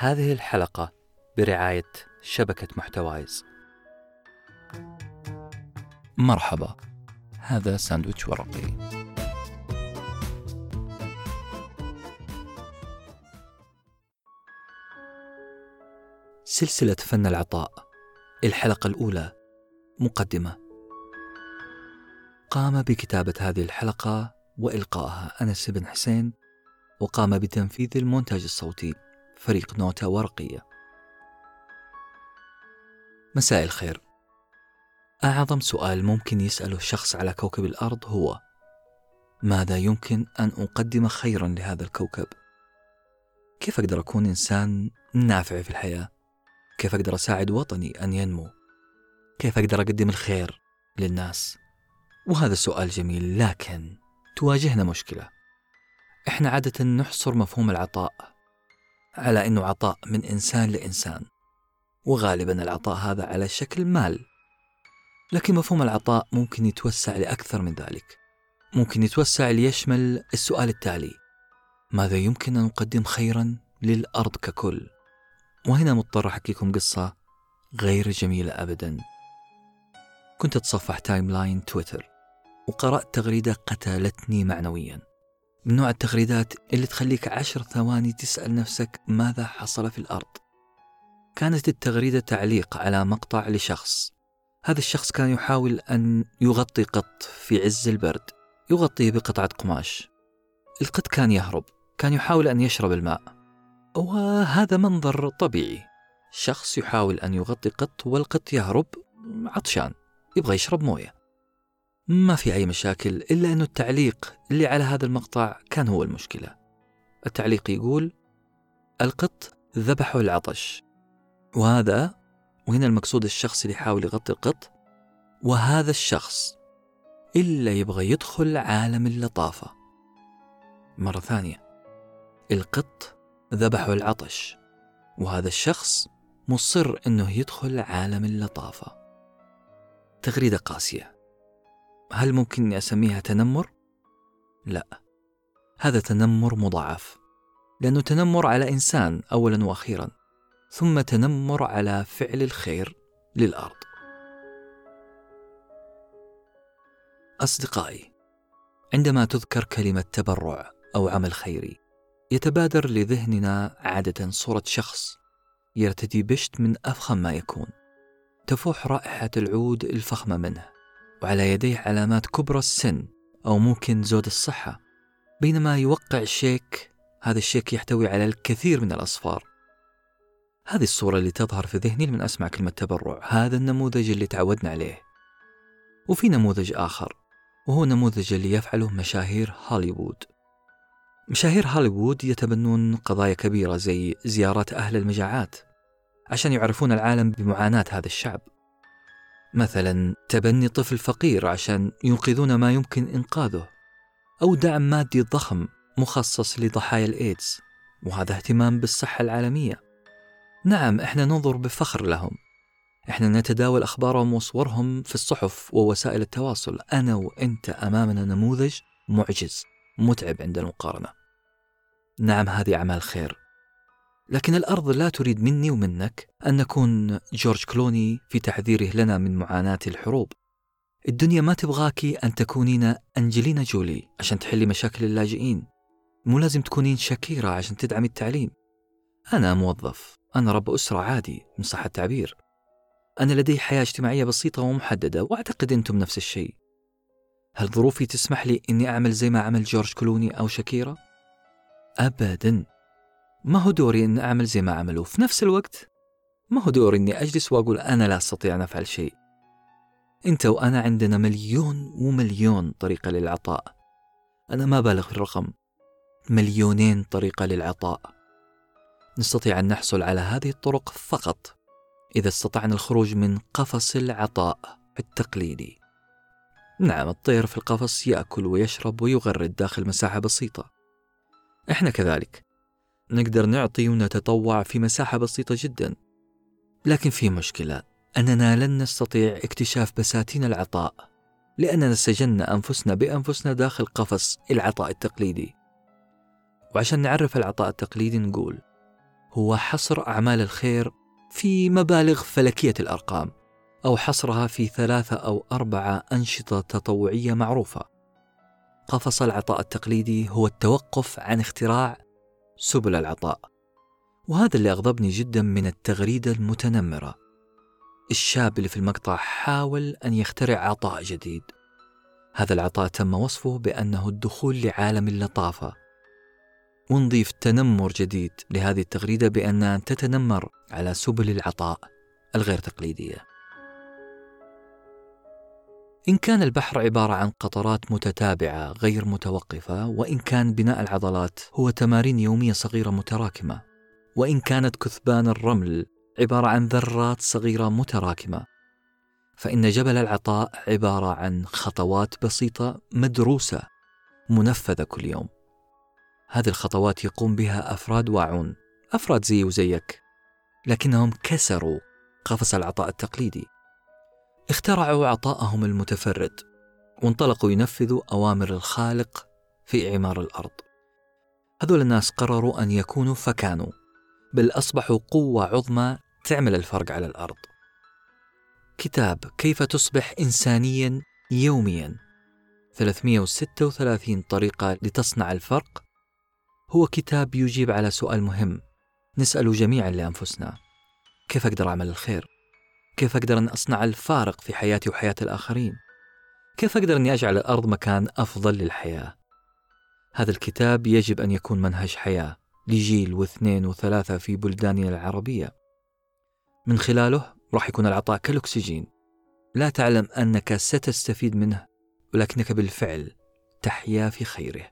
هذه الحلقة برعاية شبكة محتوايز. مرحبا هذا ساندويتش ورقي. سلسلة فن العطاء الحلقة الأولى مقدمة. قام بكتابة هذه الحلقة وإلقائها أنس بن حسين وقام بتنفيذ المونتاج الصوتي. فريق نوتة ورقية مساء الخير أعظم سؤال ممكن يسأله شخص على كوكب الأرض هو ماذا يمكن أن أقدم خيرا لهذا الكوكب؟ كيف أقدر أكون إنسان نافع في الحياة؟ كيف أقدر أساعد وطني أن ينمو؟ كيف أقدر أقدم الخير للناس؟ وهذا سؤال جميل لكن تواجهنا مشكلة إحنا عادة نحصر مفهوم العطاء على أنه عطاء من إنسان لإنسان. وغالبا العطاء هذا على شكل مال. لكن مفهوم العطاء ممكن يتوسع لأكثر من ذلك. ممكن يتوسع ليشمل السؤال التالي. ماذا يمكن أن نقدم خيرا للأرض ككل؟ وهنا مضطر أحكيكم قصة غير جميلة أبدا. كنت أتصفح timeline تويتر. وقرأت تغريدة قتلتني معنويا. من نوع التغريدات اللي تخليك عشر ثواني تسأل نفسك ماذا حصل في الأرض. كانت التغريدة تعليق على مقطع لشخص. هذا الشخص كان يحاول أن يغطي قط في عز البرد يغطيه بقطعة قماش. القط كان يهرب كان يحاول أن يشرب الماء. وهذا منظر طبيعي. شخص يحاول أن يغطي قط والقط يهرب عطشان يبغى يشرب موية. ما في أي مشاكل إلا أنه التعليق اللي على هذا المقطع كان هو المشكلة. التعليق يقول القط ذبحه العطش. وهذا وهنا المقصود الشخص اللي يحاول يغطي القط. وهذا الشخص إلا يبغى يدخل عالم اللطافة. مرة ثانية القط ذبحه العطش. وهذا الشخص مصر أنه يدخل عالم اللطافة. تغريدة قاسية. هل ممكن أني أسميها تنمر؟ لا هذا تنمر مضاعف لأنه تنمر على إنسان أولا وأخيرا ثم تنمر على فعل الخير للأرض أصدقائي عندما تذكر كلمة تبرع أو عمل خيري يتبادر لذهننا عادة صورة شخص يرتدي بشت من أفخم ما يكون تفوح رائحة العود الفخمة منه وعلى يديه علامات كبرى السن أو ممكن زود الصحة. بينما يوقع شيك هذا الشيك يحتوي على الكثير من الأصفار. هذه الصورة اللي تظهر في ذهني من أسمع كلمة تبرع. هذا النموذج اللي تعودنا عليه. وفي نموذج آخر وهو نموذج اللي يفعله مشاهير هوليوود. مشاهير هوليوود يتبنون قضايا كبيرة زي زيارات أهل المجاعات عشان يعرفون العالم بمعاناة هذا الشعب. مثلا تبني طفل فقير عشان ينقذون ما يمكن إنقاذه أو دعم مادي ضخم مخصص لضحايا الإيدز وهذا اهتمام بالصحة العالمية. نعم إحنا ننظر بفخر لهم. إحنا نتداول أخبارهم وصورهم في الصحف ووسائل التواصل أنا وإنت أمامنا نموذج معجز متعب عند المقارنة. نعم هذه أعمال خير. لكن الأرض لا تريد مني ومنك أن نكون جورج كلوني في تحذيره لنا من معاناة الحروب. الدنيا ما تبغاكي أن تكونين أنجلينا جولي عشان تحلي مشاكل اللاجئين. مو لازم تكونين شاكيرا عشان تدعمي التعليم. أنا موظف أنا رب أسرة عادي من صح التعبير. أنا لدي حياة اجتماعية بسيطة ومحددة وأعتقد أنتم نفس الشيء. هل ظروفي تسمح لي أني أعمل زي ما عمل جورج كلوني أو شاكيرا؟ أبدا. ما هو دوري أن أعمل زي ما عملوا في نفس الوقت ما هو دوري أني أجلس وأقول أنا لا أستطيع أن أفعل شيء أنت وأنا عندنا مليون ومليون طريقة للعطاء أنا ما بالغ في الرقم مليونين طريقة للعطاء نستطيع أن نحصل على هذه الطرق فقط إذا استطعنا الخروج من قفص العطاء التقليدي. نعم الطير في القفص يأكل ويشرب ويغرد داخل مساحة بسيطة. إحنا كذلك. نقدر نعطي ونتطوع في مساحة بسيطة جدا. لكن في مشكلة أننا لن نستطيع اكتشاف بساتين العطاء لأننا سجنا أنفسنا بأنفسنا داخل قفص العطاء التقليدي. وعشان نعرف العطاء التقليدي نقول هو حصر أعمال الخير في مبالغ فلكية الأرقام أو حصرها في ثلاثة أو أربعة أنشطة تطوعية معروفة. قفص العطاء التقليدي هو التوقف عن اختراع سبل العطاء. وهذا اللي أغضبني جدا من التغريدة المتنمرة. الشاب اللي في المقطع حاول أن يخترع عطاء جديد. هذا العطاء تم وصفه بأنه الدخول لعالم اللطافة. ونضيف تنمر جديد لهذه التغريدة بأنها تتنمر على سبل العطاء الغير تقليدية. إن كان البحر عبارة عن قطرات متتابعة غير متوقفة، وإن كان بناء العضلات هو تمارين يومية صغيرة متراكمة، وإن كانت كثبان الرمل عبارة عن ذرات صغيرة متراكمة، فإن جبل العطاء عبارة عن خطوات بسيطة مدروسة منفذة كل يوم. هذه الخطوات يقوم بها أفراد واعون، أفراد زيي وزيك، لكنهم كسروا قفص العطاء التقليدي. اخترعوا عطاءهم المتفرد وانطلقوا ينفذوا أوامر الخالق في إعمار الأرض. هذول الناس قرروا أن يكونوا فكانوا بل أصبحوا قوة عظمى تعمل الفرق على الأرض. كتاب كيف تصبح إنسانيا يوميا 336 طريقة لتصنع الفرق هو كتاب يجيب على سؤال مهم. نسأله جميعا لأنفسنا. كيف أقدر أعمل الخير؟ كيف أقدر أن أصنع الفارق في حياتي وحياة الآخرين؟ كيف أقدر أني أجعل الأرض مكان أفضل للحياة؟ هذا الكتاب يجب أن يكون منهج حياة لجيل واثنين وثلاثة في بلداننا العربية من خلاله راح يكون العطاء كالأكسجين لا تعلم أنك ستستفيد منه ولكنك بالفعل تحيا في خيره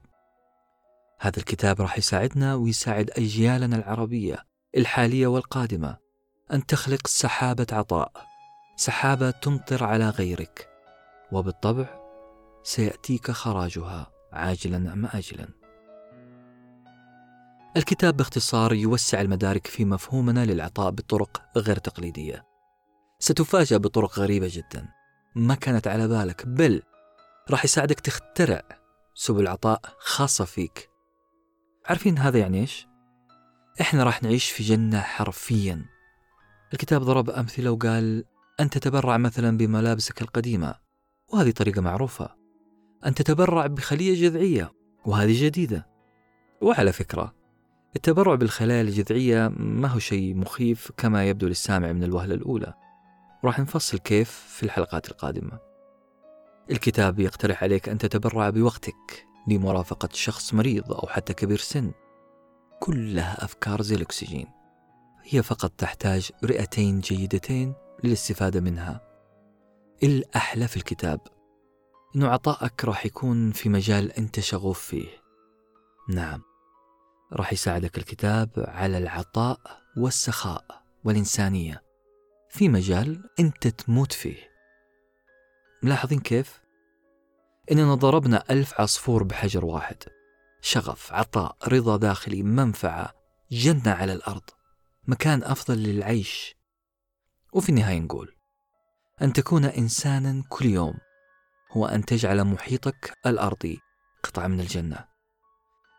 هذا الكتاب راح يساعدنا ويساعد أجيالنا العربية الحالية والقادمة أن تخلق سحابة عطاء سحابة تمطر على غيرك وبالطبع سيأتيك خراجها عاجلا أم آجلا. الكتاب باختصار يوسع المدارك في مفهومنا للعطاء بطرق غير تقليدية. ستفاجأ بطرق غريبة جدا. ما كانت على بالك بل راح يساعدك تخترع سبل عطاء خاصة فيك. عارفين هذا يعني إيش؟ إحنا راح نعيش في جنة حرفيا. الكتاب ضرب أمثلة وقال أن تتبرع مثلا بملابسك القديمة وهذه طريقة معروفة. أن تتبرع بخلية جذعية وهذه جديدة. وعلى فكرة التبرع بالخلايا الجذعية ما هو شيء مخيف كما يبدو للسامع من الوهلة الأولى. راح نفصل كيف في الحلقات القادمة. الكتاب يقترح عليك أن تتبرع بوقتك لمرافقة شخص مريض أو حتى كبير سن. كلها أفكار زي الأكسجين. هي فقط تحتاج رئتين جيدتين للاستفادة منها. الأحلى في الكتاب إنه عطائك راح يكون في مجال أنت شغوف فيه. نعم راح يساعدك الكتاب على العطاء والسخاء والإنسانية في مجال أنت تموت فيه. ملاحظين كيف؟ إننا ضربنا ألف عصفور بحجر واحد شغف عطاء رضا داخلي منفعة جنة على الأرض. مكان أفضل للعيش. وفي النهاية نقول أن تكون إنسانا كل يوم هو أن تجعل محيطك الأرضي قطعة من الجنة.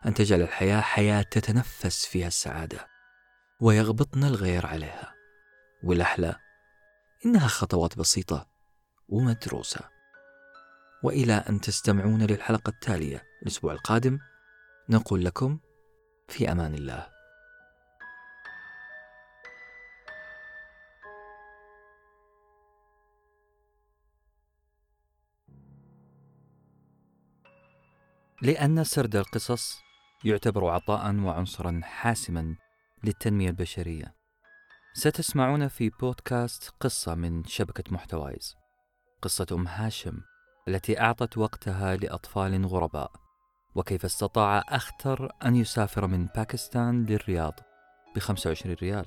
أن تجعل الحياة حياة تتنفس فيها السعادة ويغبطنا الغير عليها. والأحلى إنها خطوات بسيطة ومدروسة. وإلى أن تستمعون للحلقة التالية الأسبوع القادم نقول لكم في أمان الله. لأن سرد القصص يعتبر عطاء وعنصرا حاسما للتنمية البشرية. ستسمعون في بودكاست قصة من شبكة محتوايز. قصة أم هاشم التي أعطت وقتها لأطفال غرباء وكيف استطاع أختر أن يسافر من باكستان للرياض ب 25 ريال.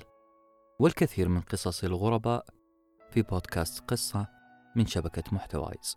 والكثير من قصص الغرباء في بودكاست قصة من شبكة محتوايز.